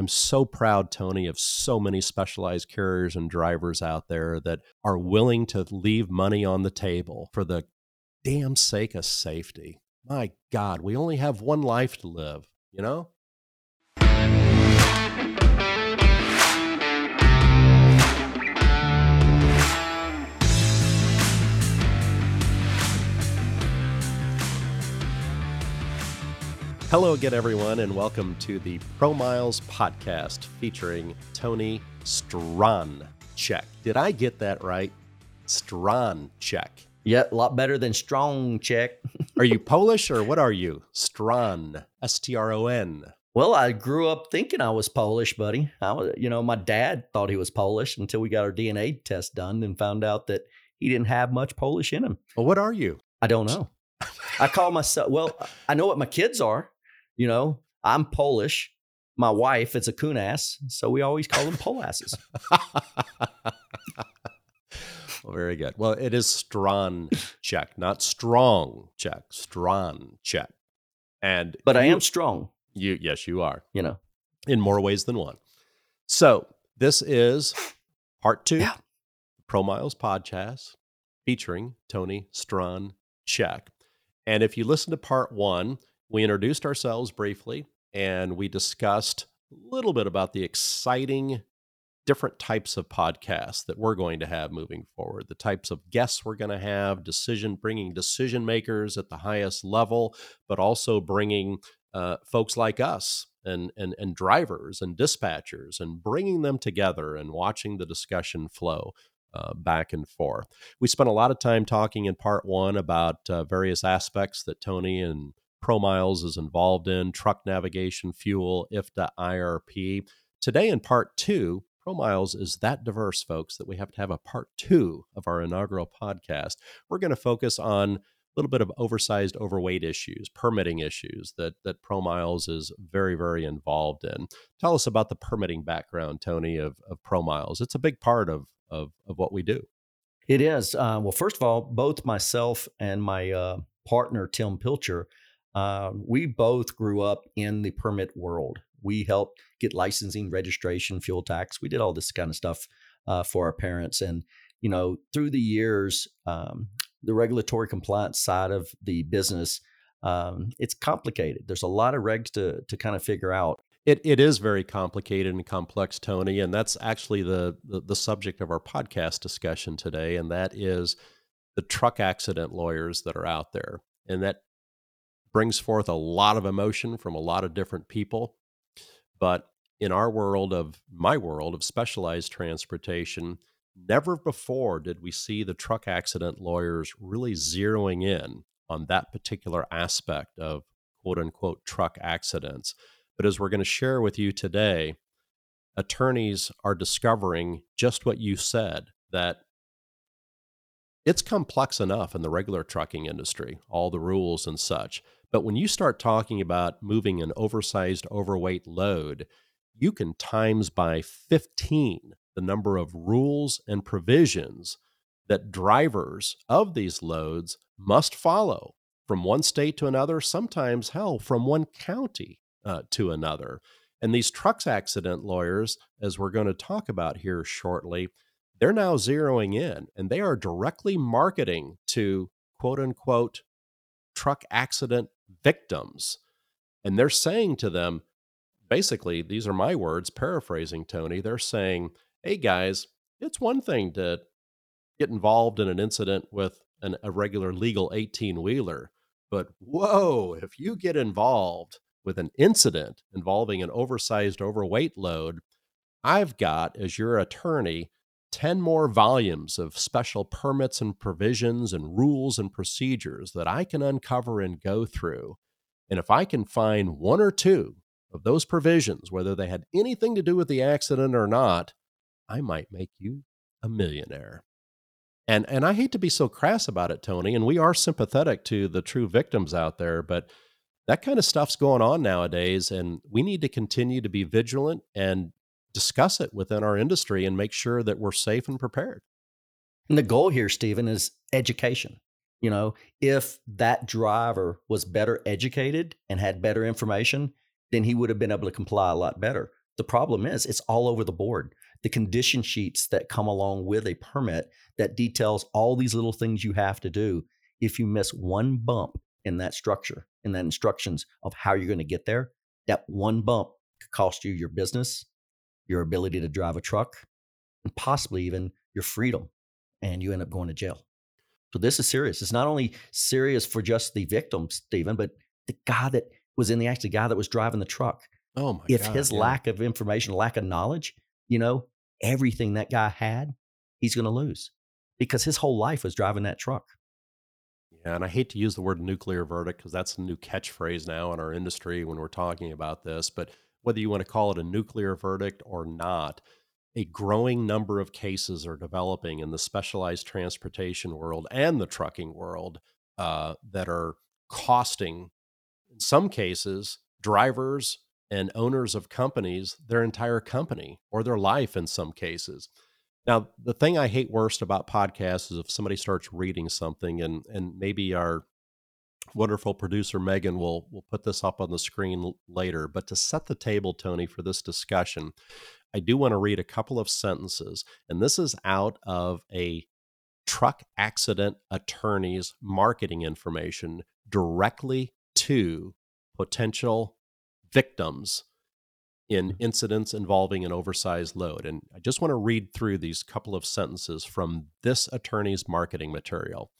I'm so proud, Tony, of so many specialized carriers and drivers out there that are willing to leave money on the table for the damn sake of safety. My God, we only have one life to live, you know? Hello again, everyone, and welcome to the ProMiles podcast featuring Tony Check. Did I get that right? Check. Yeah, a lot better than strong check. are you Polish or what are you? Stron, S T R O N. Well, I grew up thinking I was Polish, buddy. I was, you know, my dad thought he was Polish until we got our DNA test done and found out that he didn't have much Polish in him. Well, what are you? I don't know. I call myself, well, I know what my kids are. You know, I'm Polish. My wife it's a kunas, so we always call them polasses. well, very good. Well, it is Stron check, not strong check. Stron check. And but I am strong. You yes, you are. You know, in more ways than one. So this is part two, yeah. ProMiles podcast featuring Tony Stron Check. And if you listen to part one, we introduced ourselves briefly and we discussed a little bit about the exciting different types of podcasts that we're going to have moving forward the types of guests we're going to have decision bringing decision makers at the highest level but also bringing uh, folks like us and, and and drivers and dispatchers and bringing them together and watching the discussion flow uh, back and forth. We spent a lot of time talking in part one about uh, various aspects that Tony and ProMiles is involved in truck navigation, fuel, IFTA, IRP. Today, in part two, ProMiles is that diverse, folks, that we have to have a part two of our inaugural podcast. We're going to focus on a little bit of oversized, overweight issues, permitting issues that that ProMiles is very, very involved in. Tell us about the permitting background, Tony, of, of ProMiles. It's a big part of, of, of what we do. It is. Uh, well, first of all, both myself and my uh, partner, Tim Pilcher, uh, we both grew up in the permit world. We helped get licensing, registration, fuel tax. We did all this kind of stuff uh, for our parents. And, you know, through the years, um, the regulatory compliance side of the business, um, it's complicated. There's a lot of regs to, to kind of figure out. It, it is very complicated and complex, Tony, and that's actually the, the, the subject of our podcast discussion today, and that is the truck accident lawyers that are out there. And that brings forth a lot of emotion from a lot of different people. But in our world of my world of specialized transportation, never before did we see the truck accident lawyers really zeroing in on that particular aspect of quote unquote truck accidents. But as we're going to share with you today, attorneys are discovering just what you said that it's complex enough in the regular trucking industry, all the rules and such. But when you start talking about moving an oversized, overweight load, you can times by 15 the number of rules and provisions that drivers of these loads must follow from one state to another, sometimes, hell, from one county uh, to another. And these trucks accident lawyers, as we're going to talk about here shortly, they're now zeroing in and they are directly marketing to quote unquote truck accident victims. And they're saying to them, basically, these are my words, paraphrasing Tony, they're saying, hey guys, it's one thing to get involved in an incident with an, a regular legal 18 wheeler, but whoa, if you get involved with an incident involving an oversized, overweight load, I've got, as your attorney, 10 more volumes of special permits and provisions and rules and procedures that I can uncover and go through. And if I can find one or two of those provisions, whether they had anything to do with the accident or not, I might make you a millionaire. And, and I hate to be so crass about it, Tony, and we are sympathetic to the true victims out there, but that kind of stuff's going on nowadays, and we need to continue to be vigilant and discuss it within our industry and make sure that we're safe and prepared. And the goal here, Steven, is education. You know, if that driver was better educated and had better information, then he would have been able to comply a lot better. The problem is it's all over the board. The condition sheets that come along with a permit that details all these little things you have to do. If you miss one bump in that structure, in that instructions of how you're going to get there, that one bump could cost you your business, your ability to drive a truck, and possibly even your freedom. And you end up going to jail. So this is serious. It's not only serious for just the victim, Steven, but the guy that was in the accident, the guy that was driving the truck. Oh my if God, his yeah. lack of information, lack of knowledge, you know, everything that guy had, he's going to lose because his whole life was driving that truck. Yeah, and I hate to use the word nuclear verdict because that's a new catchphrase now in our industry when we're talking about this. But whether you want to call it a nuclear verdict or not, a growing number of cases are developing in the specialized transportation world and the trucking world uh, that are costing, in some cases, drivers and owners of companies their entire company or their life in some cases. Now, the thing I hate worst about podcasts is if somebody starts reading something and and maybe our wonderful producer Megan will will put this up on the screen later, but to set the table Tony for this discussion, I do want to read a couple of sentences and this is out of a truck accident attorney's marketing information directly to potential victims in mm-hmm. incidents involving an oversized load. And I just want to read through these couple of sentences from this attorney's marketing material.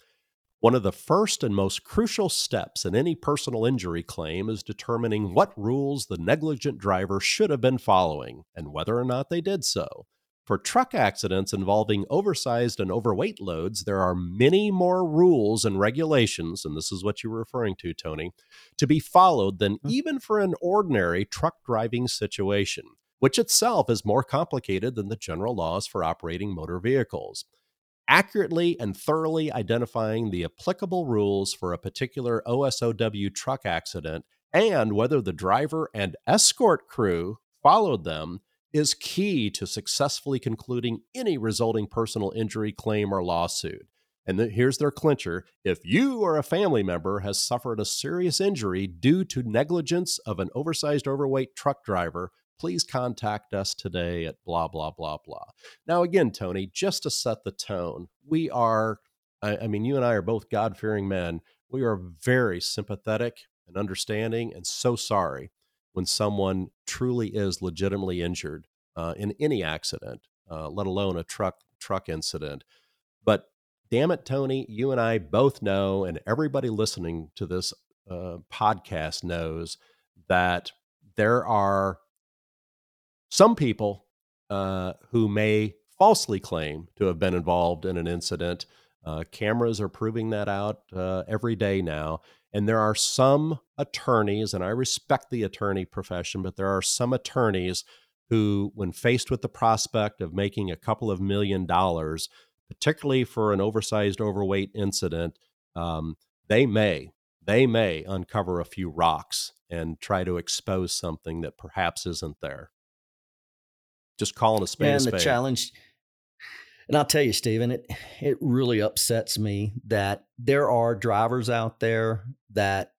One of the first and most crucial steps in any personal injury claim is determining what rules the negligent driver should have been following and whether or not they did so. For truck accidents involving oversized and overweight loads, there are many more rules and regulations, and this is what you were referring to, Tony, to be followed than hmm. even for an ordinary truck driving situation, which itself is more complicated than the general laws for operating motor vehicles. Accurately and thoroughly identifying the applicable rules for a particular OSOW truck accident and whether the driver and escort crew followed them is key to successfully concluding any resulting personal injury claim or lawsuit. And the, here's their clincher if you or a family member has suffered a serious injury due to negligence of an oversized, overweight truck driver, please contact us today at blah, blah, blah, blah. Now, again, Tony, just to set the tone, we are, I, I mean, you and I are both God fearing men. We are very sympathetic and understanding and so sorry when someone truly is legitimately injured uh, in any accident, uh, let alone a truck truck incident. But damn it, Tony, you and I both know, and everybody listening to this uh, podcast knows that there are some people uh, who may falsely claim to have been involved in an incident. Uh, cameras are proving that out uh, every day now. And there are some attorneys, and I respect the attorney profession, but there are some attorneys who, when faced with the prospect of making a couple of million dollars, particularly for an oversized, overweight incident, um, they may they may uncover a few rocks and try to expose something that perhaps isn't there. Just calling a spade and a the challenge and I'll tell you, Steven, it it really upsets me that there are drivers out there that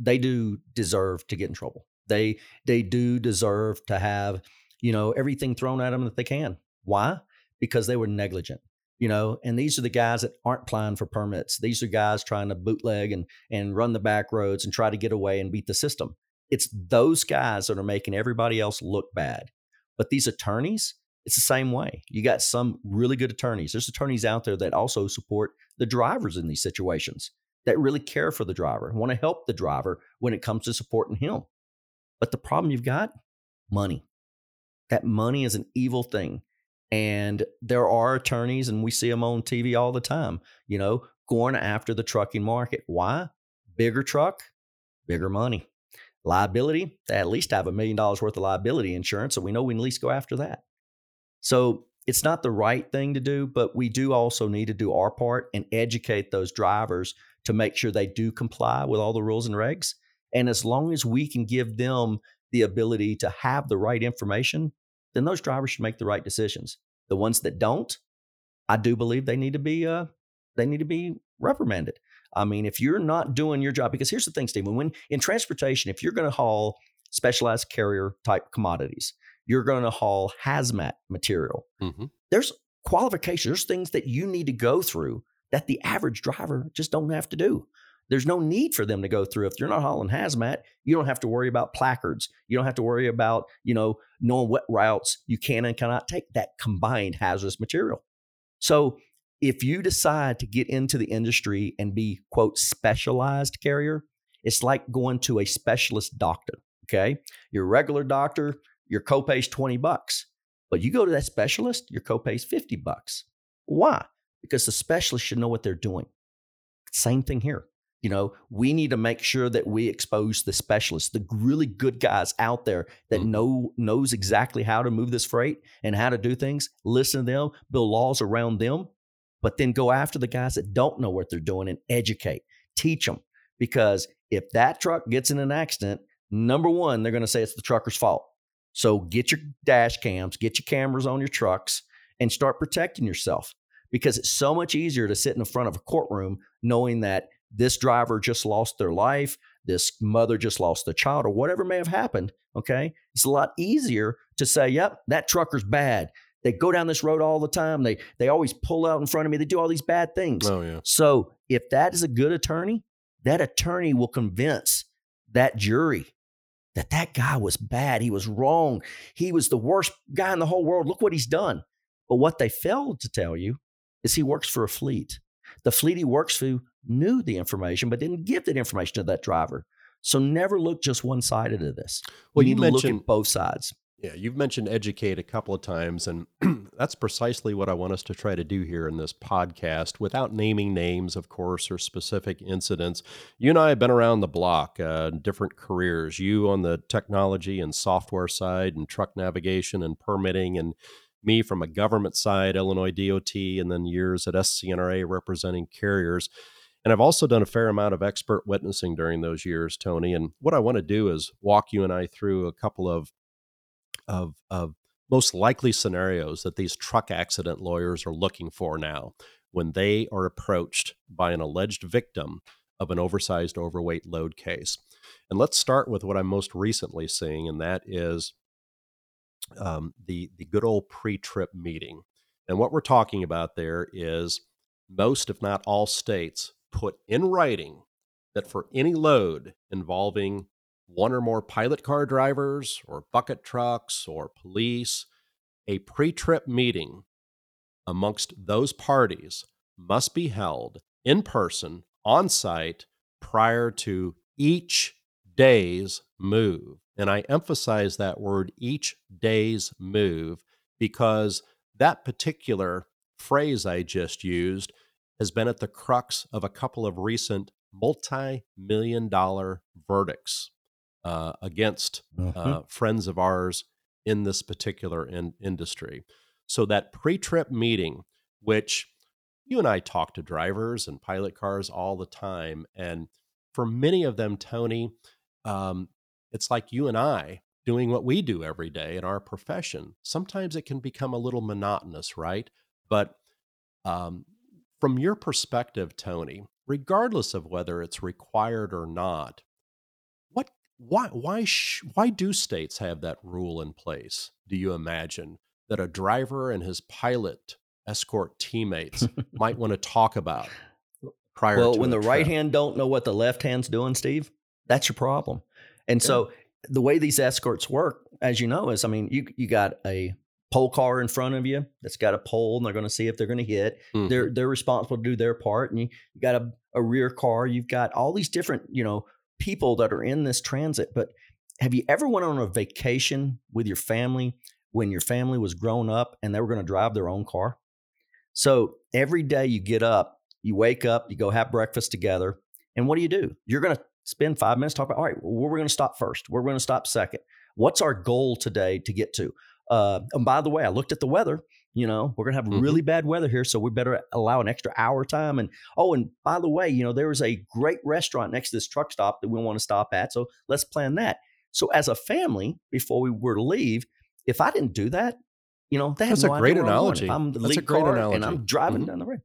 they do deserve to get in trouble. They they do deserve to have, you know, everything thrown at them that they can. Why? Because they were negligent. You know, and these are the guys that aren't applying for permits. These are guys trying to bootleg and and run the back roads and try to get away and beat the system. It's those guys that are making everybody else look bad. But these attorneys, it's the same way. You got some really good attorneys. There's attorneys out there that also support the drivers in these situations that really care for the driver, want to help the driver when it comes to supporting him. But the problem you've got money. That money is an evil thing. And there are attorneys, and we see them on TV all the time, you know, going after the trucking market. Why? Bigger truck, bigger money. Liability, they at least have a million dollars worth of liability insurance. So we know we can at least go after that. So it's not the right thing to do, but we do also need to do our part and educate those drivers to make sure they do comply with all the rules and regs. And as long as we can give them the ability to have the right information, then those drivers should make the right decisions. The ones that don't, I do believe they need to be uh, they need to be reprimanded. I mean, if you're not doing your job, because here's the thing, Steven, when in transportation, if you're going to haul specialized carrier type commodities, you're going to haul hazmat material. Mm-hmm. There's qualifications, there's things that you need to go through that the average driver just don't have to do. There's no need for them to go through. If you're not hauling hazmat, you don't have to worry about placards. You don't have to worry about, you know, knowing what routes you can and cannot take that combined hazardous material. So if you decide to get into the industry and be, quote, specialized carrier, it's like going to a specialist doctor. Okay. Your regular doctor, your copay is 20 bucks. But you go to that specialist, your copay is 50 bucks. Why? Because the specialist should know what they're doing. Same thing here. You know, we need to make sure that we expose the specialists, the really good guys out there that mm-hmm. know knows exactly how to move this freight and how to do things. Listen to them, build laws around them, but then go after the guys that don't know what they're doing and educate, teach them. Because if that truck gets in an accident, number one, they're going to say it's the trucker's fault. So get your dash cams, get your cameras on your trucks, and start protecting yourself. Because it's so much easier to sit in the front of a courtroom knowing that this driver just lost their life, this mother just lost a child, or whatever may have happened. Okay. It's a lot easier to say, yep, that trucker's bad. They go down this road all the time. They they always pull out in front of me. They do all these bad things. Oh yeah. So if that is a good attorney, that attorney will convince that jury that that guy was bad. He was wrong. He was the worst guy in the whole world. Look what he's done. But what they failed to tell you is he works for a fleet. The fleet he works for knew the information, but didn't give that information to that driver. So never look just one sided of this. Well, you, you need to look at both sides. Yeah, you've mentioned educate a couple of times, and that's precisely what I want us to try to do here in this podcast without naming names, of course, or specific incidents. You and I have been around the block, uh, different careers. You on the technology and software side, and truck navigation and permitting, and me from a government side, Illinois DOT, and then years at SC&RA representing carriers. And I've also done a fair amount of expert witnessing during those years, Tony. And what I want to do is walk you and I through a couple of of, of most likely scenarios that these truck accident lawyers are looking for now when they are approached by an alleged victim of an oversized overweight load case. And let's start with what I'm most recently seeing, and that is um, the the good old pre-trip meeting. And what we're talking about there is most, if not all, states put in writing that for any load involving one or more pilot car drivers or bucket trucks or police, a pre trip meeting amongst those parties must be held in person on site prior to each day's move. And I emphasize that word each day's move because that particular phrase I just used has been at the crux of a couple of recent multi million dollar verdicts uh, against mm-hmm. uh, friends of ours in this particular in- industry. So that pre-trip meeting, which you and I talk to drivers and pilot cars all the time, and for many of them, Tony, um, it's like you and I doing what we do every day in our profession. Sometimes it can become a little monotonous, right? But um, from your perspective, Tony, regardless of whether it's required or not, why why sh- why do states have that rule in place? Do you imagine that a driver and his pilot escort teammates might want to talk about prior? Well, when the trip? right hand don't know what the left hand's doing, Steve, that's your problem. And yeah. so the way these escorts work, as you know, is I mean, you you got a pole car in front of you that's got a pole and they're going to see if they're going to hit. Mm-hmm. They're they're responsible to do their part. And you, you got a, a rear car, you've got all these different, you know, people that are in this transit. But have you ever went on a vacation with your family when your family was grown up and they were going to drive their own car? So every day you get up, you wake up, you go have breakfast together, and what do you do? You're going to spend five minutes talking about, all right, well, where we're going to stop first, where we're going to stop second. What's our goal today to get to? Uh, and by the way, I looked at the weather you know, we're gonna have mm-hmm. really bad weather here, so we better allow an extra hour time. And oh, and by the way, you know, there is a great restaurant next to this truck stop that we want to stop at, so let's plan that. So as a family, before we were to leave, if I didn't do that, you know, that's no a great analogy. I'm the that's lead a great car analogy. and I'm driving mm-hmm. down the road.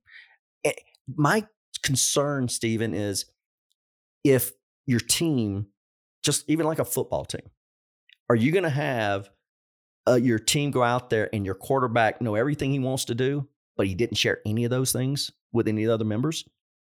Eh, my concern, Steven, is if your team, just even like a football team, are you going to have uh, your team go out there and your quarterback know everything he wants to do, but he didn't share any of those things with any of the other members?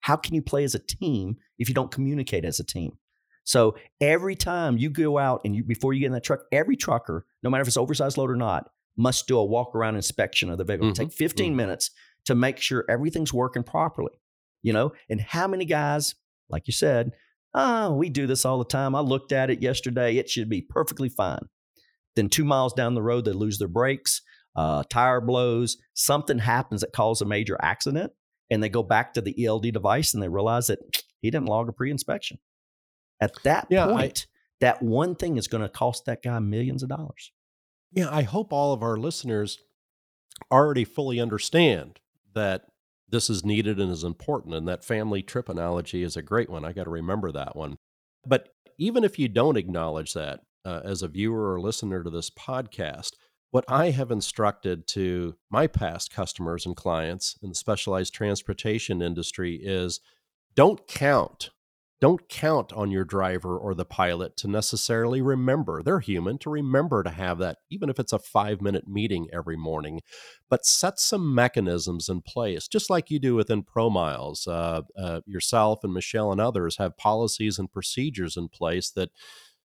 How can you play as a team if you don't communicate as a team? So every time you go out and you before you get in that truck, every trucker, no matter if it's oversized load or not, must do a walk around inspection of the vehicle. Mm-hmm. Take 15 mm-hmm. minutes to make sure everything's working properly. You know, and how many guys, like you said, oh, we do this all the time. I looked at it yesterday. It should be perfectly fine. Then two miles down the road, they lose their brakes, uh, tire blows, something happens that causes a major accident, and they go back to the ELD device and they realize that he didn't log a pre-inspection. At that yeah, point, I, that one thing is going to cost that guy millions of dollars. Yeah, I hope all of our listeners already fully understand that this is needed and is important. And that family trip analogy is a great one. I got to remember that one. But even if you don't acknowledge that uh, as a viewer or listener to this podcast, what I have instructed to my past customers and clients in the specialized transportation industry is don't count don't count on your driver or the pilot to necessarily remember. They're human to remember to have that, even if it's a five minute meeting every morning. But set some mechanisms in place, just like you do within ProMiles. Uh, uh, yourself and Michelle and others have policies and procedures in place that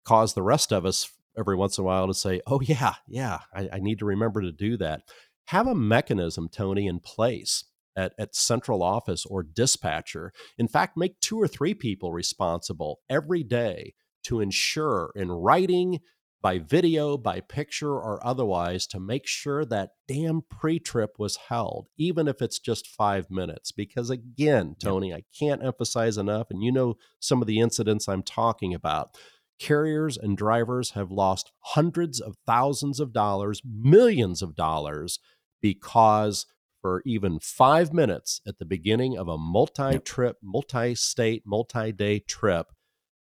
cause the rest of us every once in a while to say, oh, yeah, yeah, I, I need to remember to do that. Have a mechanism, Tony, in place at, at central office or dispatcher. In fact, make two or three people responsible every day to ensure in writing, by video, by picture, or otherwise to make sure that damn pre trip was held, even if it's just five minutes. Because again, Tony, I can't emphasize enough, and you know some of the incidents I'm talking about. Carriers and drivers have lost hundreds of thousands of dollars, millions of dollars because for even five minutes at the beginning of a multi trip, multi state, multi day trip,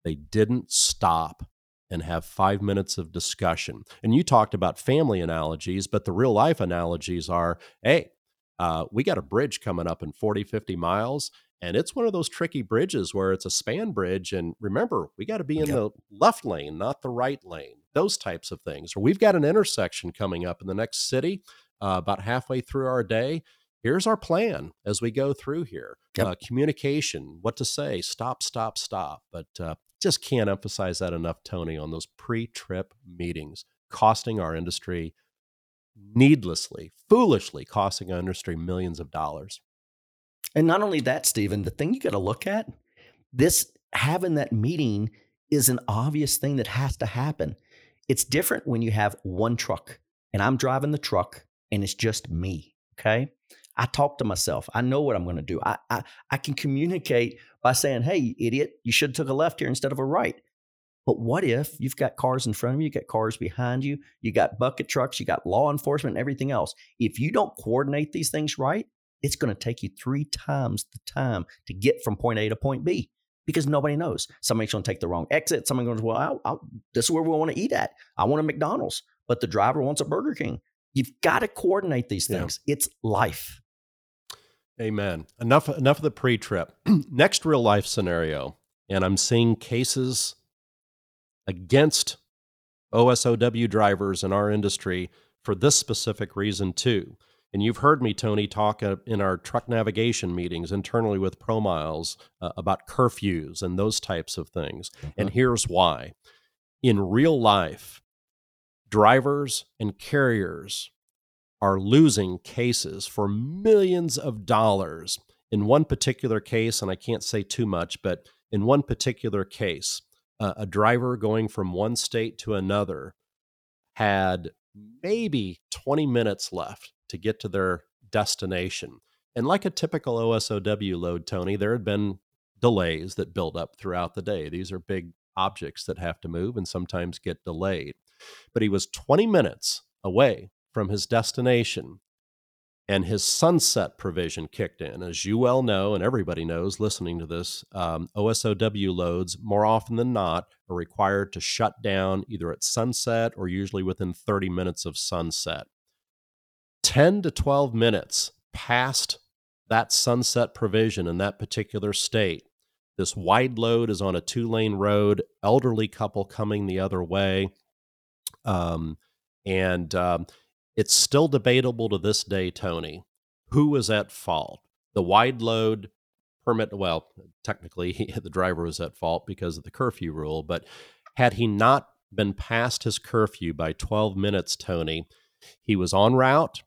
they didn't stop and have five minutes of discussion. And you talked about family analogies, but the real life analogies are hey, uh, we got a bridge coming up in 40, 50 miles. And it's one of those tricky bridges where it's a span bridge. And remember, we got to be in yep. the left lane, not the right lane, those types of things. Or we've got an intersection coming up in the next city uh, about halfway through our day. Here's our plan as we go through here. Yep. Uh, communication, what to say, stop, stop, stop. But uh, just can't emphasize that enough, Tony, on those pre trip meetings, costing our industry needlessly, foolishly costing our industry millions of dollars. And not only that, Steven, the thing you got to look at this having that meeting is an obvious thing that has to happen. It's different when you have one truck and I'm driving the truck and it's just me. Okay. I talk to myself. I know what I'm going to do. I, I, I can communicate by saying, hey, idiot, you should have took a left here instead of a right. But what if you've got cars in front of you, you got cars behind you, you got bucket trucks, you got law enforcement and everything else. If you don't coordinate these things right, it's going to take you three times the time to get from point A to point B because nobody knows. Somebody's going to take the wrong exit. Somebody's going to, well, I'll, I'll, this is where we want to eat at. I want a McDonald's, but the driver wants a Burger King. You've got to coordinate these things. Yeah. It's life. Amen. Enough enough of the pre-trip. Next real life scenario, and I'm seeing cases against OSOW drivers in our industry for this specific reason too. And you've heard me, Tony, talk uh, in our truck navigation meetings internally with ProMiles uh, about curfews and those types of things. Mm-hmm. And here's why. In real life, drivers and carriers are losing cases for millions of dollars. In one particular case, and I can't say too much, but in one particular case, a driver going from one state to another had maybe 20 minutes left to get to their destination. And like a typical OSOW load, Tony, there had been delays that build up throughout the day. These are big objects that have to move and sometimes get delayed but he was 20 minutes away from his destination and his sunset provision kicked in. As you well know, and everybody knows listening to this, um, OSOW loads more often than not are required to shut down either at sunset or usually within 30 minutes of sunset. 10 to 12 minutes past that sunset provision in that particular state. This wide load is on a two lane road, elderly couple coming the other way. Um, And um, it's still debatable to this day, Tony, who was at fault. The wide load permit, well, technically, the driver was at fault because of the curfew rule, but had he not been past his curfew by 12 minutes, Tony, he was en route.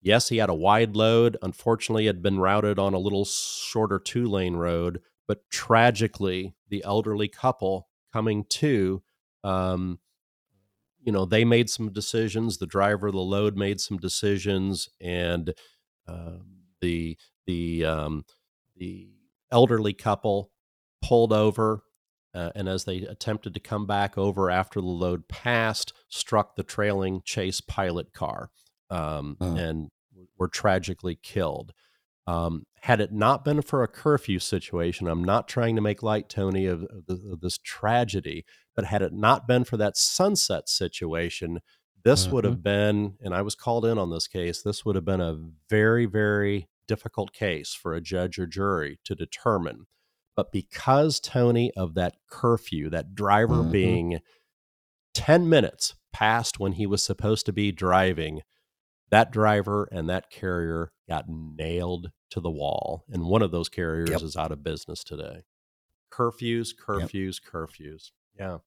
Yes, he had a wide load. Unfortunately, had been routed on a little shorter two lane road, but tragically, the elderly couple coming to, um, you know, they made some decisions. The driver of the load made some decisions, and uh, the the um, the elderly couple pulled over uh, and as they attempted to come back over after the load passed, struck the trailing chase pilot car um, and were tragically killed. Um, had it not been for a curfew situation, I'm not trying to make light, Tony, of, of, the, of this tragedy, but had it not been for that sunset situation, this mm-hmm. would have been, and I was called in on this case, this would have been a very, very difficult case for a judge or jury to determine. But because, Tony, of that curfew, that driver mm-hmm. being 10 minutes past when he was supposed to be driving, that driver and that carrier got nailed to the wall. And one of those carriers yep. is out of business today. Curfews, curfews, yep. curfews. Yeah.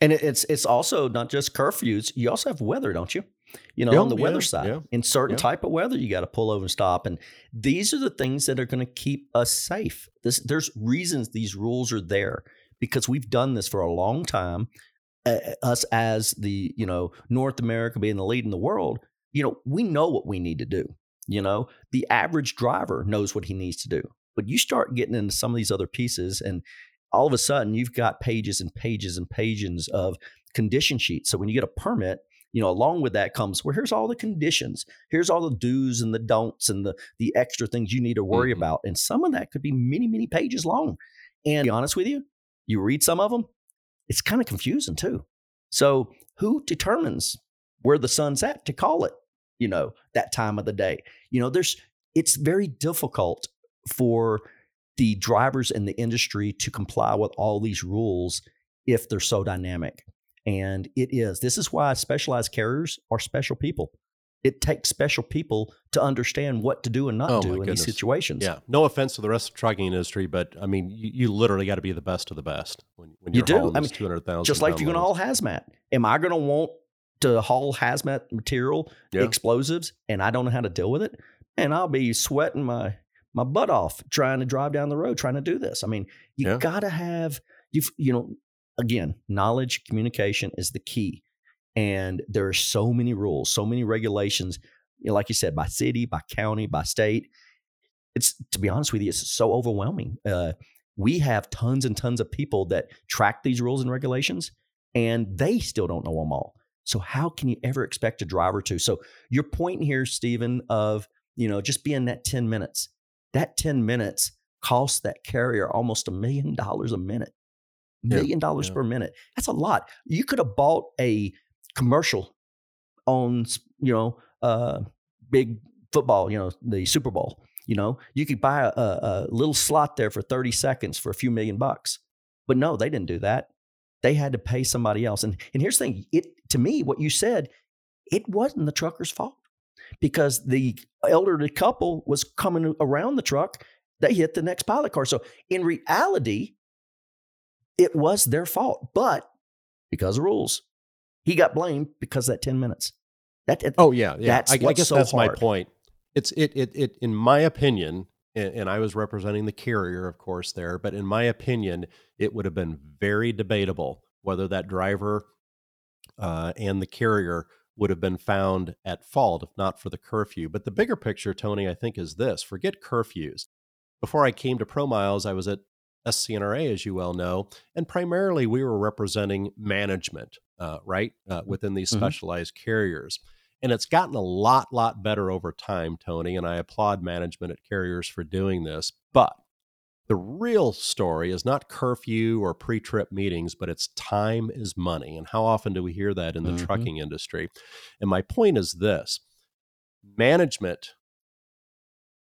And it's it's also not just curfews. You also have weather, don't you? You know, yeah, on the weather yeah, side, yeah, in certain type of weather, you got to pull over and stop. And these are the things that are going to keep us safe. This, there's reasons these rules are there because we've done this for a long time. Uh, us as the you know North America being the lead in the world, you know, we know what we need to do. You know, the average driver knows what he needs to do. But you start getting into some of these other pieces, and all of a sudden you've got pages and pages and pages of condition sheets. So when you get a permit, you know, along with that comes, well, here's all the conditions. Here's all the do's and the don'ts and the the extra things you need to worry mm-hmm. about. And some of that could be many, many pages long. And to be honest with you, you read some of them, it's kind of confusing too. So who determines where the sun's at to call it, you know, that time of the day? You know, there's it's very difficult for the drivers in the industry to comply with all these rules if they're so dynamic. And it is. This is why specialized carriers are special people. It takes special people to understand what to do and not oh do in goodness. these situations. Yeah. No offense to the rest of the trucking industry, but I mean, you, you literally got to be the best of the best when, when you do. I mean, 200,000. Just like if you're going to haul hazmat. Am I going to want to haul hazmat material, yeah. explosives, and I don't know how to deal with it? And I'll be sweating my my butt off trying to drive down the road trying to do this. I mean, you yeah. got to have you you know again, knowledge communication is the key. And there are so many rules, so many regulations, you know, like you said, by city, by county, by state. It's to be honest with you, it's so overwhelming. Uh, we have tons and tons of people that track these rules and regulations, and they still don't know them all. So how can you ever expect a driver to? So your point here, Steven, of you know just being that ten minutes that 10 minutes costs that carrier almost a million dollars a minute. Million dollars yeah. per minute. That's a lot. You could have bought a commercial on, you know, uh, big football, you know, the Super Bowl. You know, you could buy a, a little slot there for 30 seconds for a few million bucks. But no, they didn't do that. They had to pay somebody else. And and here's the thing, it to me, what you said, it wasn't the trucker's fault because the elderly couple was coming around the truck. They hit the next pilot car. So in reality, it was their fault, but because of rules, he got blamed because that 10 minutes. That, oh yeah, yeah. I, I, guess so that's hard. my point. It's it it it in my opinion, and, and I was representing the carrier, of course, there. But in my opinion, it would have been very debatable whether that driver uh, and the carrier would have been found at fault if not for the curfew. But the bigger picture, Tony, I think is this forget curfews. Before I came to ProMiles, I was at SC&RA, as you well know, and primarily we were representing management, uh, right, uh, within these mm-hmm. specialized carriers. And it's gotten a lot, lot better over time, Tony, and I applaud management at carriers for doing this. But the real story is not curfew or pre trip meetings, but it's time is money. And how often do we hear that in the mm-hmm. trucking industry? And my point is this management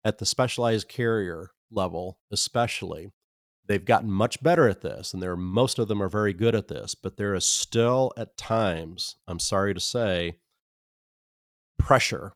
at the specialized carrier level, especially, they've gotten much better at this, and there most of them are very good at this, but there is still at times, I'm sorry to say, pressure,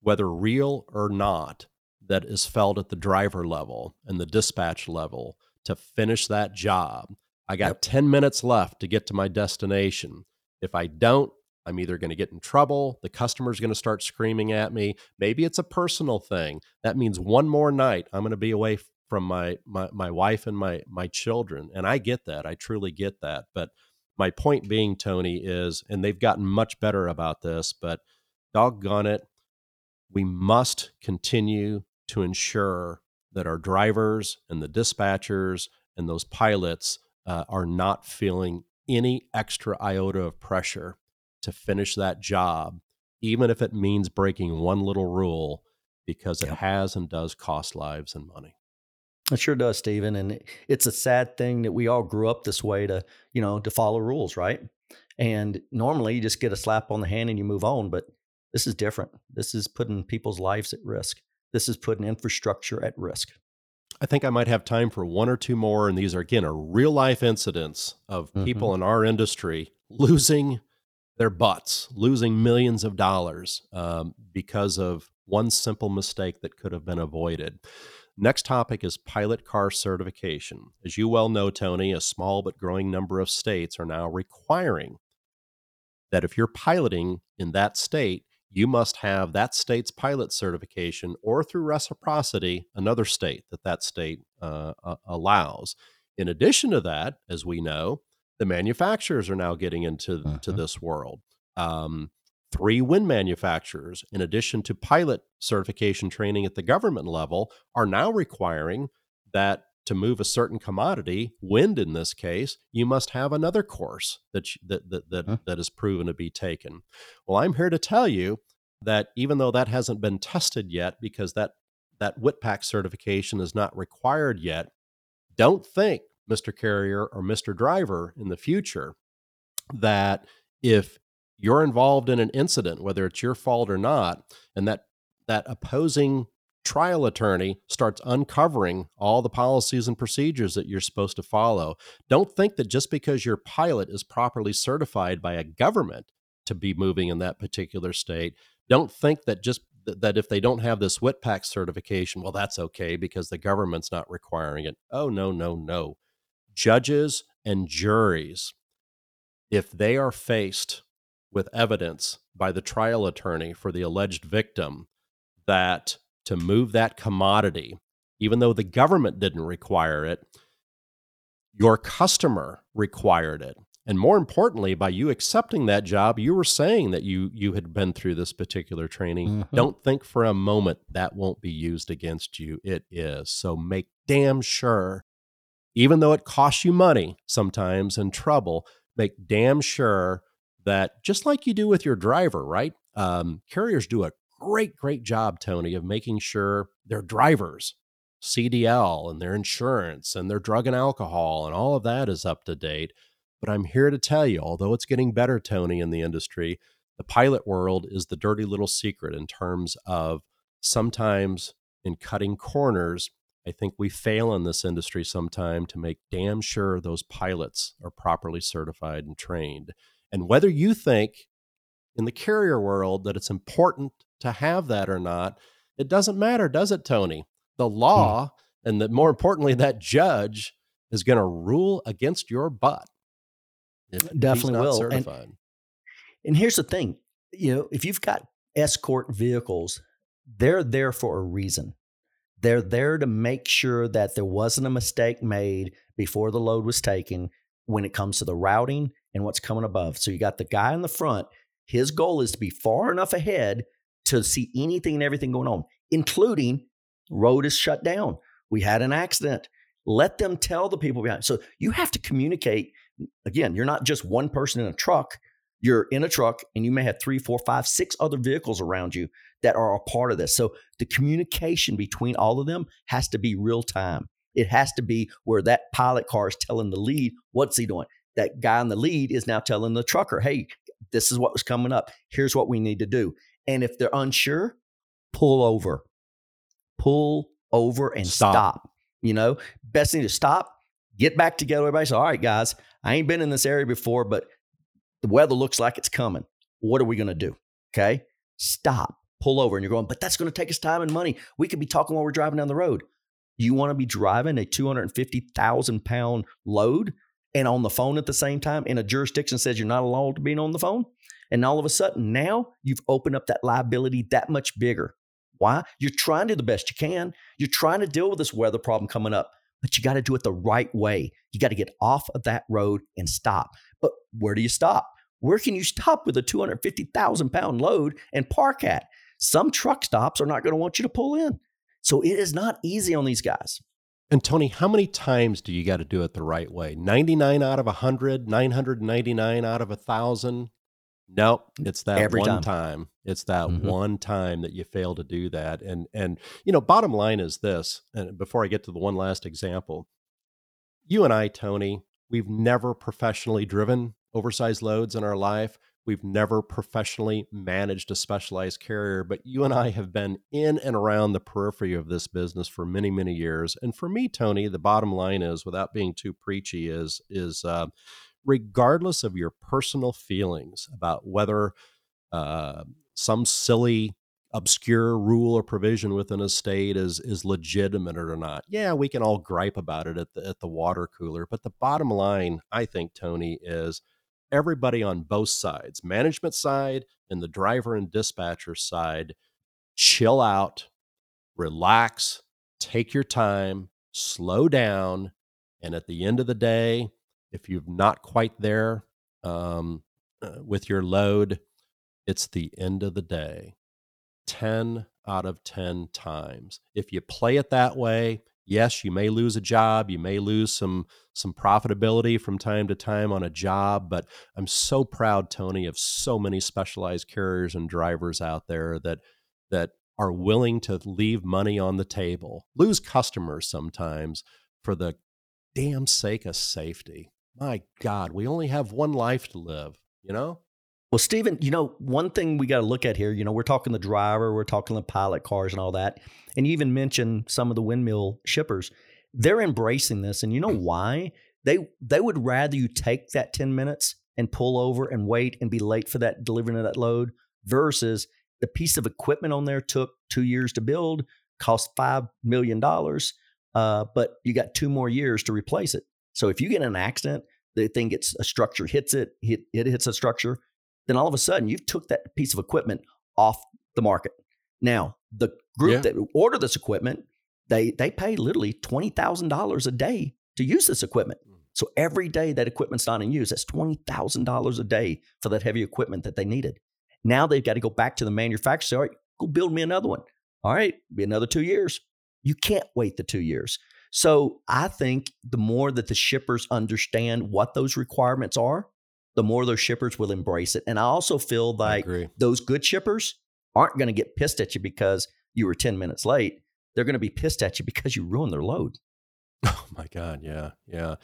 whether real or not, that is felt at the driver level and the dispatch level to finish that job. I got yep. 10 minutes left to get to my destination. If I don't, I'm either going to get in trouble, the customer's going to start screaming at me. Maybe it's a personal thing. That means one more night I'm going to be away from my my my wife and my my children. And I get that. I truly get that. But my point being, Tony, is and they've gotten much better about this, but doggone it, we must continue to ensure that our drivers and the dispatchers and those pilots uh, are not feeling any extra iota of pressure to finish that job, even if it means breaking one little rule, because it has and does cost lives and money. It sure does, Steven. And it's a sad thing that we all grew up this way to, you know, to follow rules, right? And normally you just get a slap on the hand and you move on. But this is different. This is putting people's lives at risk. This is putting infrastructure at risk. I think I might have time for one or two more. And these are, again, are real life incidents of people mm-hmm. in our industry losing their butts, losing millions of dollars um, because of one simple mistake that could have been avoided. Next topic is pilot car certification. As you well know, Tony, a small but growing number of states are now requiring that if you're piloting in that state, you must have that state's pilot certification or through reciprocity, another state that that state uh, allows. In addition to that, as we know, the manufacturers are now getting into uh-huh. to this world. Um, three wind manufacturers, in addition to pilot certification training at the government level, are now requiring that to move a certain commodity, wind in this case, you must have another course that that that that, huh. that is proven to be taken. Well, I'm here to tell you that even though that hasn't been tested yet, because that that WITPAC certification is not required yet, don't think, Mr. Carrier or Mr. Driver, in the future that if you're involved in an incident, whether it's your fault or not, and that that opposing trial attorney starts uncovering all the policies and procedures that you're supposed to follow. Don't think that just because your pilot is properly certified by a government to be moving in that particular state, don't think that just that if they don't have this WITPAC certification, well, that's okay because the government's not requiring it. Oh, no, no, no. Judges and juries, if they are faced with evidence by the trial attorney for the alleged victim that to move that commodity, even though the government didn't require it, your customer required it. And more importantly, by you accepting that job, you were saying that you you had been through this particular training. Mm-hmm. Don't think for a moment that won't be used against you. It is. So make damn sure, even though it costs you money sometimes and trouble, make damn sure that just like you do with your driver, right? Um, carriers do a great, great job, Tony, of making sure their drivers, CDL and their insurance and their drug and alcohol and all of that is up to date. But I'm here to tell you, although it's getting better, Tony, in the industry, the pilot world is the dirty little secret in terms of sometimes in cutting corners. I think we fail in this industry sometime to make damn sure those pilots are properly certified and trained. And whether you think in the carrier world that it's important to have that or not, it doesn't matter, does it, Tony? The hmm. law, hmm. and that more importantly, that judge is going to rule against your butt. Definitely will. And, and here's the thing you know, if you've got escort vehicles, they're there for a reason. They're there to make sure that there wasn't a mistake made before the load was taken when it comes to the routing and what's coming above. So you got the guy in the front. His goal is to be far enough ahead to see anything and everything going on, including road is shut down. We had an accident. Let them tell the people behind. So you have to communicate. Again, you're not just one person in a truck. You're in a truck and you may have three, four, five, six other vehicles around you that are a part of this. So the communication between all of them has to be real time. It has to be where that pilot car is telling the lead, what's he doing? That guy in the lead is now telling the trucker, hey, this is what was coming up. Here's what we need to do. And if they're unsure, pull over. Pull over and stop. stop. You know, best thing to stop, get back together. Everybody all right, guys, I ain't been in this area before, but the weather looks like it's coming. What are we going to do? Okay. Stop, pull over. And you're going, but that's going to take us time and money. We could be talking while we're driving down the road. You want to be driving a 250,000 pound load and on the phone at the same time in a jurisdiction says you're not allowed to be on the phone? And all of a sudden, now you've opened up that liability that much bigger. Why? You're trying to do the best you can. You're trying to deal with this weather problem coming up, but you got to do it the right way. You got to get off of that road and stop. But where do you stop? Where can you stop with a 250,000 pound load and park at? Some truck stops are not going to want you to pull in. So it is not easy on these guys. And Tony, how many times do you got to do it the right way? 99 out of 100, 999 out of 1,000? Nope, it's that Every one time. time. It's that Mhm. one time that you fail to do that. And and you know, bottom line is this, and before I get to the one last example, you and I, Tony, we've never professionally driven oversized loads in our life. We've never professionally managed a specialized carrier, but you and I have been in and around the periphery of this business for many, many years. And for me, Tony, the bottom line is, without being too preachy, is is uh, regardless of your personal feelings about whether uh, some silly obscure rule or provision within a state is is legitimate or not. Yeah, we can all gripe about it at the at the water cooler, but the bottom line, I think, Tony, is everybody on both sides, management side and the driver and dispatcher side, chill out, relax, take your time, slow down, and at the end of the day, if you're not quite there um, uh, with your load, it's the end of the day. 10 out of 10 times. If you play it that way, yes, you may lose a job, you may lose some some profitability from time to time on a job, but I'm so proud Tony of so many specialized carriers and drivers out there that that are willing to leave money on the table, lose customers sometimes for the damn sake of safety. My God, we only have one life to live, you know? Well, Steven, you know, one thing we got to look at here, you know, we're talking the driver, we're talking the pilot cars and all that. And you even mentioned some of the windmill shippers. They're embracing this. And you know why? They they would rather you take that 10 minutes and pull over and wait and be late for that delivering of that load versus the piece of equipment on there took two years to build, cost five million dollars, uh, but you got two more years to replace it. So if you get in an accident, the thing gets a structure hits it, hit, it hits a structure, then all of a sudden you've took that piece of equipment off the market. Now, the group Yeah. that order this equipment, they they pay literally twenty thousand dollars a day to use this equipment. Mm. So every day that equipment's not in use, that's twenty thousand dollars a day for that heavy equipment that they needed. Now they've got to go back to the manufacturer. Say, all right, go build me another one. All right, be another two years. You can't wait the two years. So I think the more that the shippers understand what those requirements are, the more those shippers will embrace it. And I also feel like those good shippers aren't going to get pissed at you because you were 10 minutes late. They're going to be pissed at you because you ruined their load. Oh my God, yeah, yeah.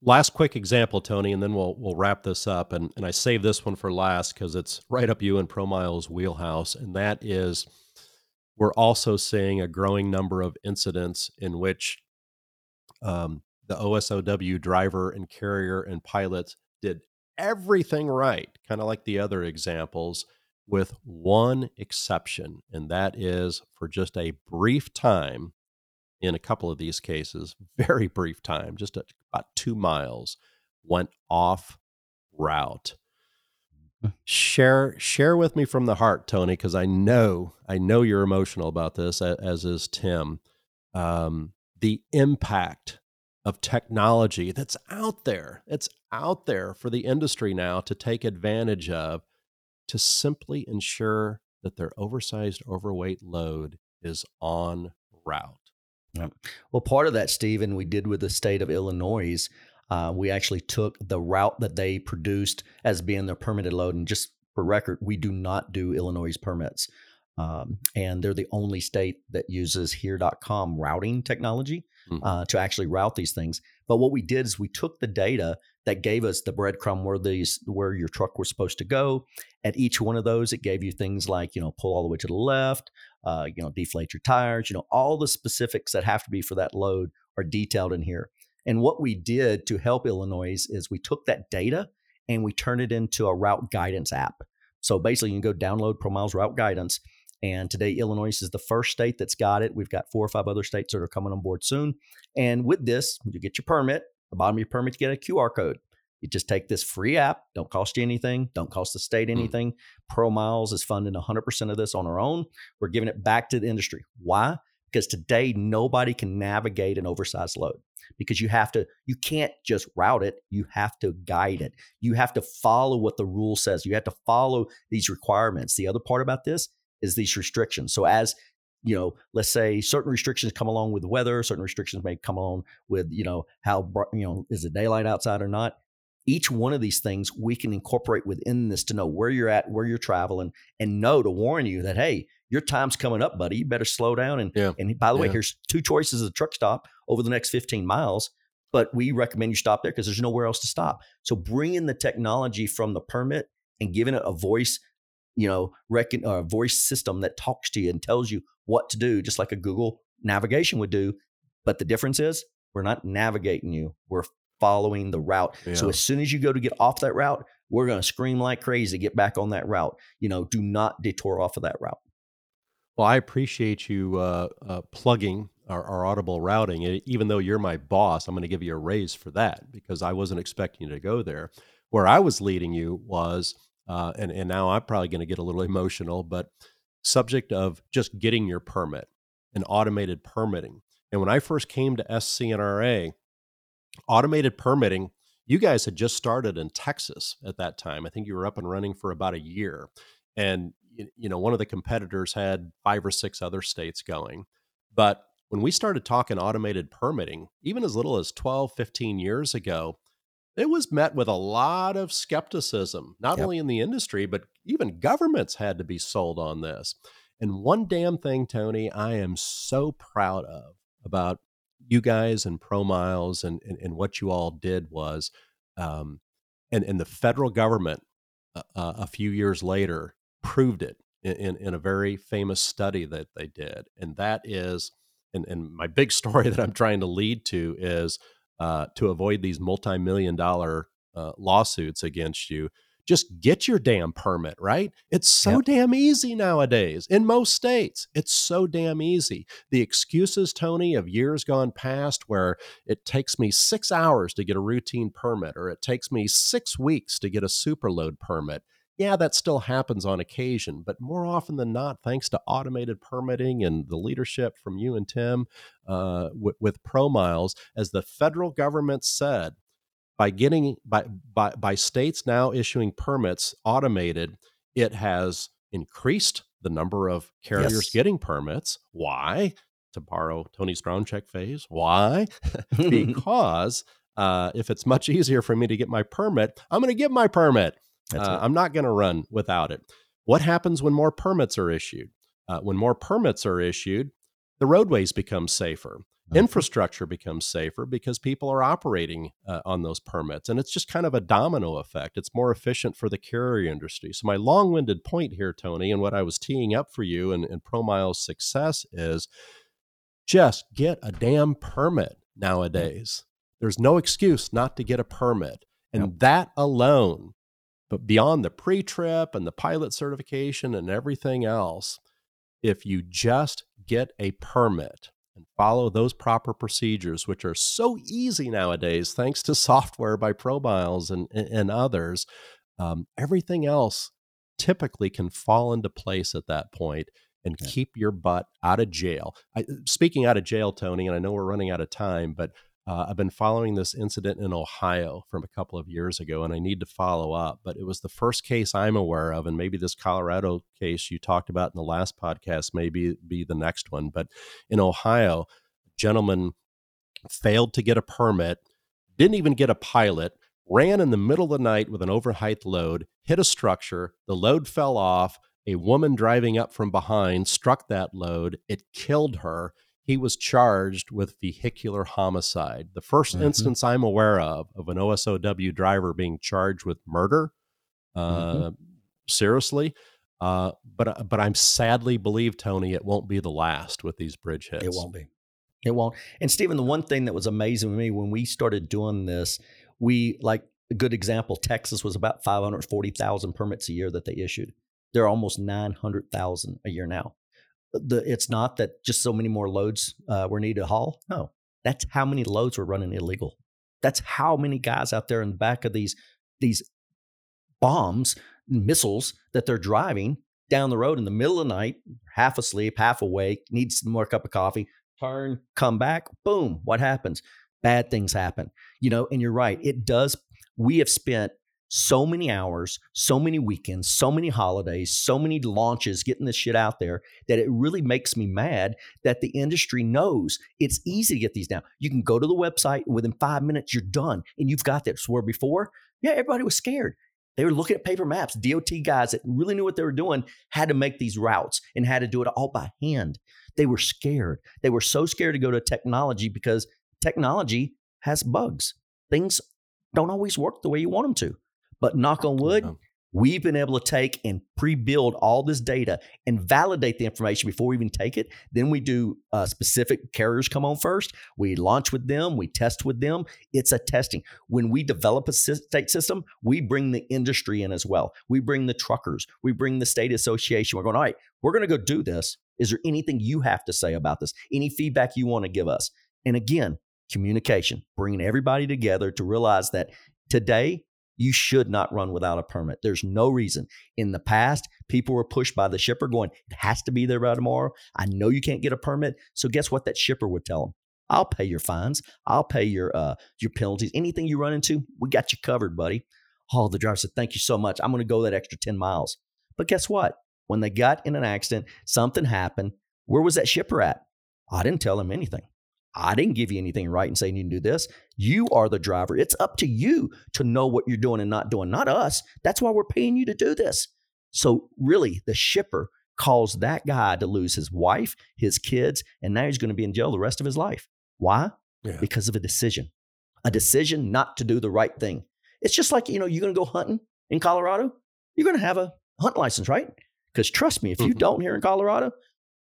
Last quick example, Tony, and then we'll we'll wrap this up. And and I saved this one for last because it's right up you and ProMiles wheelhouse, and that is we're also seeing a growing number of incidents in which um, the OSOW driver and carrier and pilots did everything right, kind of like the other examples, with one exception, and that is for just a brief time in a couple of these cases, very brief time, just about two miles, went off route. Share share with me from the heart, Tony, because I know I know you're emotional about this, as is Tim. Um, the impact of technology that's out there, it's out there for the industry now to take advantage of, to simply ensure that their oversized, overweight load is on route. Well, part of that, Steven, we did with the state of Illinois. Uh, we actually took the route that they produced as being their permitted load. And just for record, we do not do Illinois permits. Um, and they're the only state that uses here.com routing technology Mhm. uh, to actually route these things. But what we did is we took the data that gave us the breadcrumb where these where your truck was supposed to go. At each one of those, it gave you things like you know pull all the way to the left, uh, you know deflate your tires, you know all the specifics that have to be for that load are detailed in here. And what we did to help Illinois is we took that data and we turned it into a route guidance app. So basically, you can go download ProMiles Route Guidance. And today, Illinois is the first state that's got it. We've got four or five other states that are coming on board soon. And with this, you get your permit. The bottom of your permit, you get a QR code. You just take this free app, don't cost you anything, don't cost the state hmm. anything. Mm. ProMiles is funding 100% of this on our own. We're giving it back to the industry. Why? Because today nobody can navigate an oversized load because you have to you can't just route it you have to guide it you have to follow what the rule says you have to follow these requirements the other part about this is these restrictions so as you know let's say certain restrictions come along with the weather certain restrictions may come along with you know how you know is it daylight outside or not each one of these things we can incorporate within this to know where you're at, where you're traveling, and know to warn you that hey, your time's coming up, buddy. You better slow down. And yeah. and by the way, here's two choices of truck stop over the next 15 miles. But we recommend you stop there because there's nowhere else to stop. So bringing the technology from the permit and giving it a voice, you know, reckon a voice system that talks to you and tells you what to do, just like a Google navigation would do. But the difference is we're not navigating you. We're following the route. Yeah. So as soon as you go to get off that route, we're going to scream like crazy, get back on that route. You know, do not detour off of that route. Well, I appreciate you uh, uh, plugging our, our, audible routing. Even though you're my boss, I'm going to give you a raise for that because I wasn't expecting you to go there. Where I was leading you was, uh, and, and now I'm probably going to get a little emotional, but subject of just getting your permit and automated permitting. And when I first came to SC&RA, automated permitting, you guys had just started in Texas at that time. I think you were up and running for about a year. And, you know, one of the competitors had five or six other states going. But when we started talking automated permitting, even as little as 12, 15 years ago, it was met with a lot of skepticism, not yep. only in the industry, but even governments had to be sold on this. And one damn thing, Tony, I am so proud of about you guys and ProMiles and, and, and what you all did was, um, and, and the federal government uh, uh, a few years later proved it in, in, in, a very famous study that they did. And that is, and, and my big story that I'm trying to lead to is uh, to avoid these multi million dollar uh, lawsuits against you just get your damn permit, right? It's so yep. damn easy nowadays in most states. It's so damn easy. The excuses, Tony, of years gone past where it takes me six hours to get a routine permit or it takes me six weeks to get a superload permit. Yeah, that still happens on occasion, but more often than not, thanks to automated permitting and the leadership from you and Tim uh, with, with ProMiles, as the federal government said, by getting by by by states now issuing permits automated, it has increased the number of carriers yes. getting permits. Why? To borrow Tony Strongcheck phase. Why? because uh, if it's much easier for me to get my permit, I'm going to get my permit. Uh, I'm not going to run without it. What happens when more permits are issued? Uh, when more permits are issued, the roadways become safer. Mm-hmm. Infrastructure becomes safer because people are operating uh, on those permits. And it's just kind of a domino effect. It's more efficient for the carrier industry. So, my long winded point here, Tony, and what I was teeing up for you and, and ProMile's success is just get a damn permit nowadays. There's no excuse not to get a permit. And yep. that alone, but beyond the pre trip and the pilot certification and everything else, if you just get a permit, and follow those proper procedures, which are so easy nowadays, thanks to software by ProMiles and, and others, um, everything else typically can fall into place at that point and yeah. keep your butt out of jail. I, speaking out of jail, Tony, and I know we're running out of time, but uh, I've been following this incident in Ohio from a couple of years ago, and I need to follow up. But it was the first case I'm aware of, and maybe this Colorado case you talked about in the last podcast may be, be the next one. But in Ohio, a gentleman failed to get a permit, didn't even get a pilot, ran in the middle of the night with an overheight load, hit a structure, the load fell off. A woman driving up from behind struck that load. It killed her he was charged with vehicular homicide. The 1st mm-hmm. instance I'm aware of of an OSOW driver being charged with murder. Uh, mm-hmm. Seriously. Uh, but uh, but I'm sadly believe Tony, it won't be the last with these bridge hits. It won't be. It won't. And Steven, the one thing that was amazing to me when we started doing this, we like a good example. Texas was about five hundred forty thousand permits a year that they issued. They're almost nine hundred thousand a year now. The, it's not that just so many more loads uh, were needed to haul. No, that's how many loads were running illegal. That's how many guys out there in the back of these these bombs, missiles that they're driving down the road in the middle of the night, half asleep, half awake, needs some more cup of coffee, turn, come back, boom, what happens? Bad things happen. You know, and you're right. It does. We have spent so many hours, so many weekends, so many holidays, so many launches getting this shit out there that it really makes me mad that the industry knows it's easy to get these down. You can go to the website and within five minutes you're done and you've got this. Where before, yeah, everybody was scared. They were looking at paper maps. DOT guys that really knew what they were doing had to make these routes and had to do it all by hand. They were scared. They were so scared to go to technology because technology has bugs. Things don't always work the way you want them to. But knock on wood, yeah. we've been able to take and pre-build all this data and validate the information before we even take it. Then we do uh, specific carriers come on first. We launch with them. We test with them. It's a testing. When we develop a state system, we bring the industry in as well. We bring the truckers. We bring the state association. We're going, all right, we're going to go do this. Is there anything you have to say about this? Any feedback you want to give us? And again, communication, bringing everybody together to realize that today you should not run without a permit. There's no reason. In the past, people were pushed by the shipper going, it has to be there by tomorrow. I know you can't get a permit. So guess what that shipper would tell them? I'll pay your fines. I'll pay your uh, your penalties. Anything you run into, we got you covered, buddy. Oh, the driver said, thank you so much. I'm going to go that extra 10 miles. But guess what? When they got in an accident, something happened. Where was that shipper at? I didn't tell him anything. I didn't give you anything right and say you need to do this. You are the driver. It's up to you to know what you're doing and not doing, not us. That's why we're paying you to do this. So, really, the shipper caused that guy to lose his wife, his kids, and now he's going to be in jail the rest of his life. Why? Yeah. Because of a decision, a decision not to do the right thing. It's just like, you know, you're going to go hunting in Colorado, you're going to have a hunt license, right? Because trust me, if you mm-hmm. don't here in Colorado,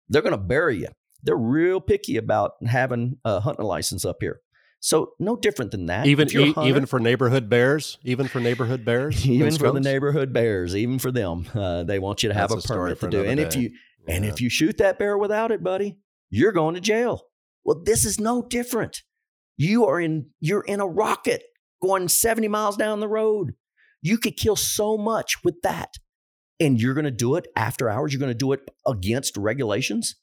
they're going to bury you they're real picky about having a hunting license up here. So no different than that. Even e- even for neighborhood bears, even for neighborhood bears, even for the neighborhood bears, even for them, uh, they want you to have That's a permit to do. And day. if you yeah. and if you shoot that bear without it, buddy, you're going to jail. Well, this is no different. You are in you're in a rocket going 70 miles down the road. You could kill so much with that. And you're going to do it after hours. You're going to do it against regulations.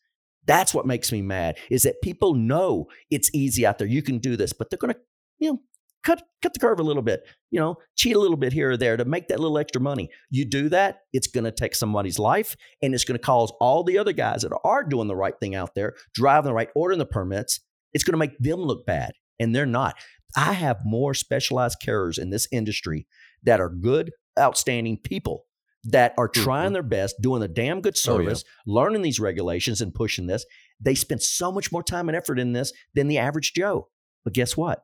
That's what makes me mad is that people know it's easy out there. You can do this, but they're going to, you know, cut cut the curve a little bit, you know, cheat a little bit here or there to make that little extra money. You do that, it's going to take somebody's life and it's going to cause all the other guys that are doing the right thing out there, driving the right, ordering the permits, it's going to make them look bad and they're not. I have more specialized carriers in this industry that are good, outstanding people that are trying mm-hmm. their best, doing a damn good service, oh, yeah. learning these regulations and pushing this. They spend so much more time and effort in this than the average Joe. But guess what?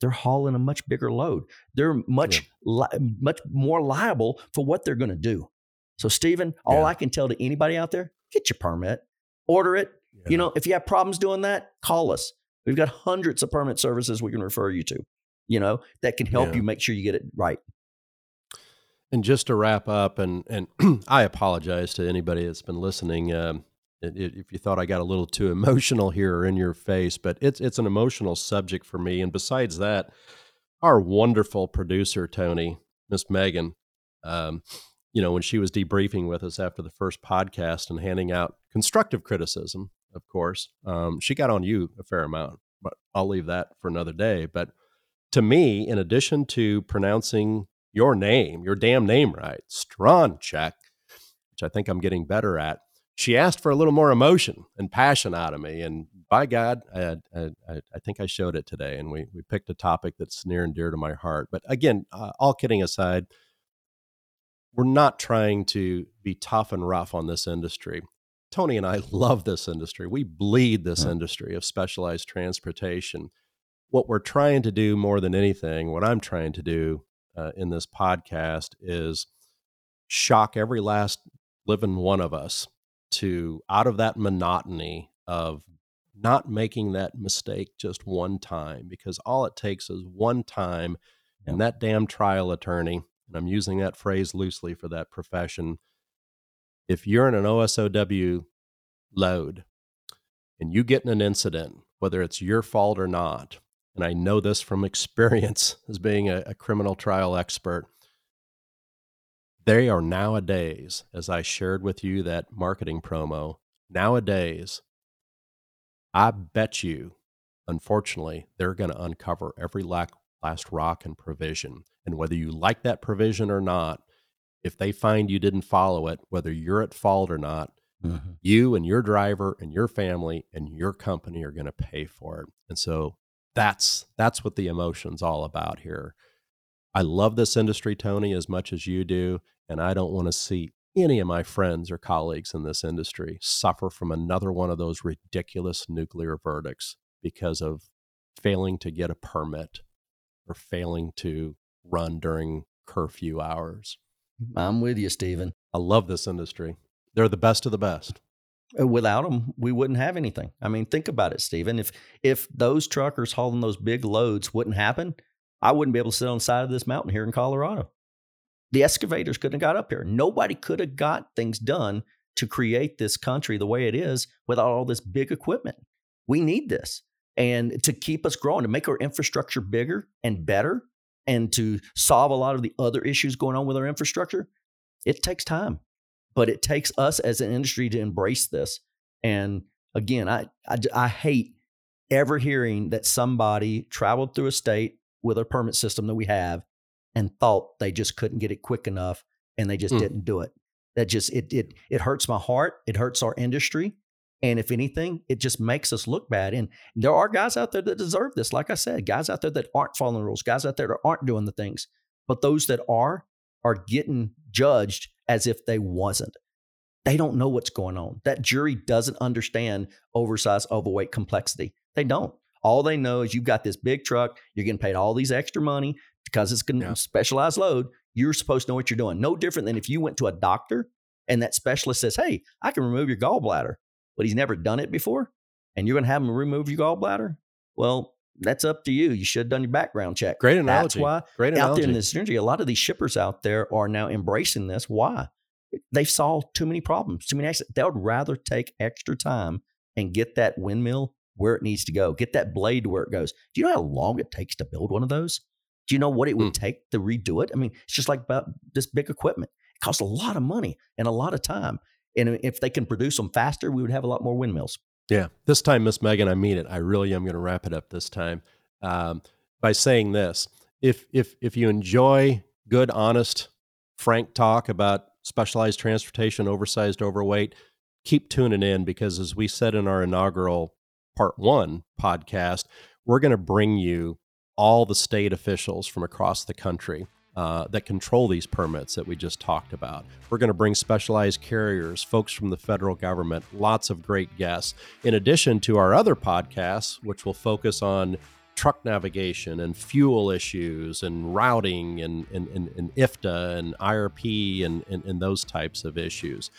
They're hauling a much bigger load. They're much yeah. li- much more liable for what they're going to do. So, Steven, all yeah. I can tell to anybody out there: get your permit, order it. You know, if you have problems doing that, call us. We've got hundreds of permit services we can refer you to. You know that can help you make sure you get it right. And just to wrap up, and and I apologize to anybody that's been listening. Um, if you thought I got a little too emotional here or in your face, but it's it's an emotional subject for me. And besides that, our wonderful producer Tony, Miss Megan, um, you know, when she was debriefing with us after the first podcast and handing out constructive criticism, of course, um, she got on you a fair amount. But I'll leave that for another day. But to me, in addition to pronouncing your name, your damn name right, Stronchek, which I think I'm getting better at. She asked for a little more emotion and passion out of me, and by God, I, I, I think I showed it today. And we we picked a topic that's near and dear to my heart. But again, uh, all kidding aside, we're not trying to be tough and rough on this industry. Tony and I love this industry. We bleed this yeah. industry of specialized transportation. What we're trying to do more than anything, what I'm trying to do uh, in this podcast is shock every last living one of us to out of that monotony of not making that mistake just one time because all it takes is one time and that damn trial attorney and i'm using that phrase loosely for that profession. If you're in an OSOW load and you get in an incident whether it's your fault or not and i know this from experience as being a, a criminal trial expert they are nowadays as i shared with you that marketing promo nowadays I bet you, unfortunately, they're going to uncover every last rock and provision. And whether you like that provision or not, if they find you didn't follow it, whether you're at fault or not, mm-hmm. you and your driver and your family and your company are going to pay for it. And so that's that's what the emotion's all about here. I love this industry, Tony, as much as you do, and I don't want to see any of my friends or colleagues in this industry suffer from another one of those ridiculous nuclear verdicts because of failing to get a permit or failing to run during curfew hours. I'm with you, Steven. I love this industry. They're the best of the best. Uh, without them, we wouldn't have anything. I mean, think about it, Steven. If if those truckers hauling those big loads wouldn't happen, I wouldn't be able to sit on the side of this mountain here in Colorado. The excavators couldn't have got up here. Nobody could have got things done to create this country the way it is without all this big equipment. We need this. And to keep us growing, to make our infrastructure bigger and better, and to solve a lot of the other issues going on with our infrastructure, it takes time. But it takes us as an industry to embrace this. And again, I, I, I hate ever hearing that somebody traveled through a state with a permit system that we have and thought they just couldn't get it quick enough and they just mm. didn't do it. That just it it it hurts my heart. It hurts our industry. And if anything, it just makes us look bad. And there are guys out there that deserve this. Like I said, guys out there that aren't following the rules, guys out there that aren't doing the things. But those that are are getting judged as if they wasn't. They don't know what's going on. That jury doesn't understand oversized, overweight complexity. They don't. All they know is you've got this big truck, you're getting paid all these extra money because it's going to yeah. specialized load. You're supposed to know what you're doing. No different than if you went to a doctor and that specialist says, Hey, I can remove your gallbladder, but he's never done it before. And you're going to have him remove your gallbladder. Well, that's up to you. You should have done your background check. Great analogy. That's why Great analogy. out there in this industry, a lot of these shippers out there are now embracing this. Why? They saw too many problems, too many accidents. They would rather take extra time and get that windmill where it needs to go, get that blade where it goes. Do you know how long it takes to build one of those? Do you know what it would mm. take to redo it? I mean, it's just like about this big equipment. It costs a lot of money and a lot of time. And if they can produce them faster, we would have a lot more windmills. Yeah. This time, Miss Megan, I mean it. I really am going to wrap it up this time um, by saying this. If, if, if you enjoy good, honest, frank talk about specialized transportation, oversized, overweight, keep tuning in because as we said in our inaugural part one podcast, we're going to bring you all the state officials from across the country uh, that control these permits that we just talked about. We're going to bring specialized carriers, folks from the federal government, lots of great guests, in addition to our other podcasts, which will focus on truck navigation and fuel issues and routing and, and, and, and IFTA and IRP and, and, and those types of issues.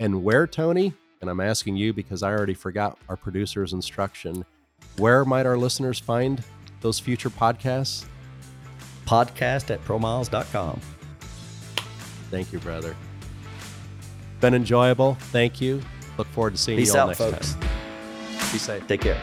And where, Tony? And I'm asking you because I already forgot our producer's instruction. Where might our listeners find those future podcasts? Podcast at promiles.com. Thank you, brother. Been enjoyable. Thank you. Look forward to seeing Peace you all out, next folks. time. Be safe. Take care.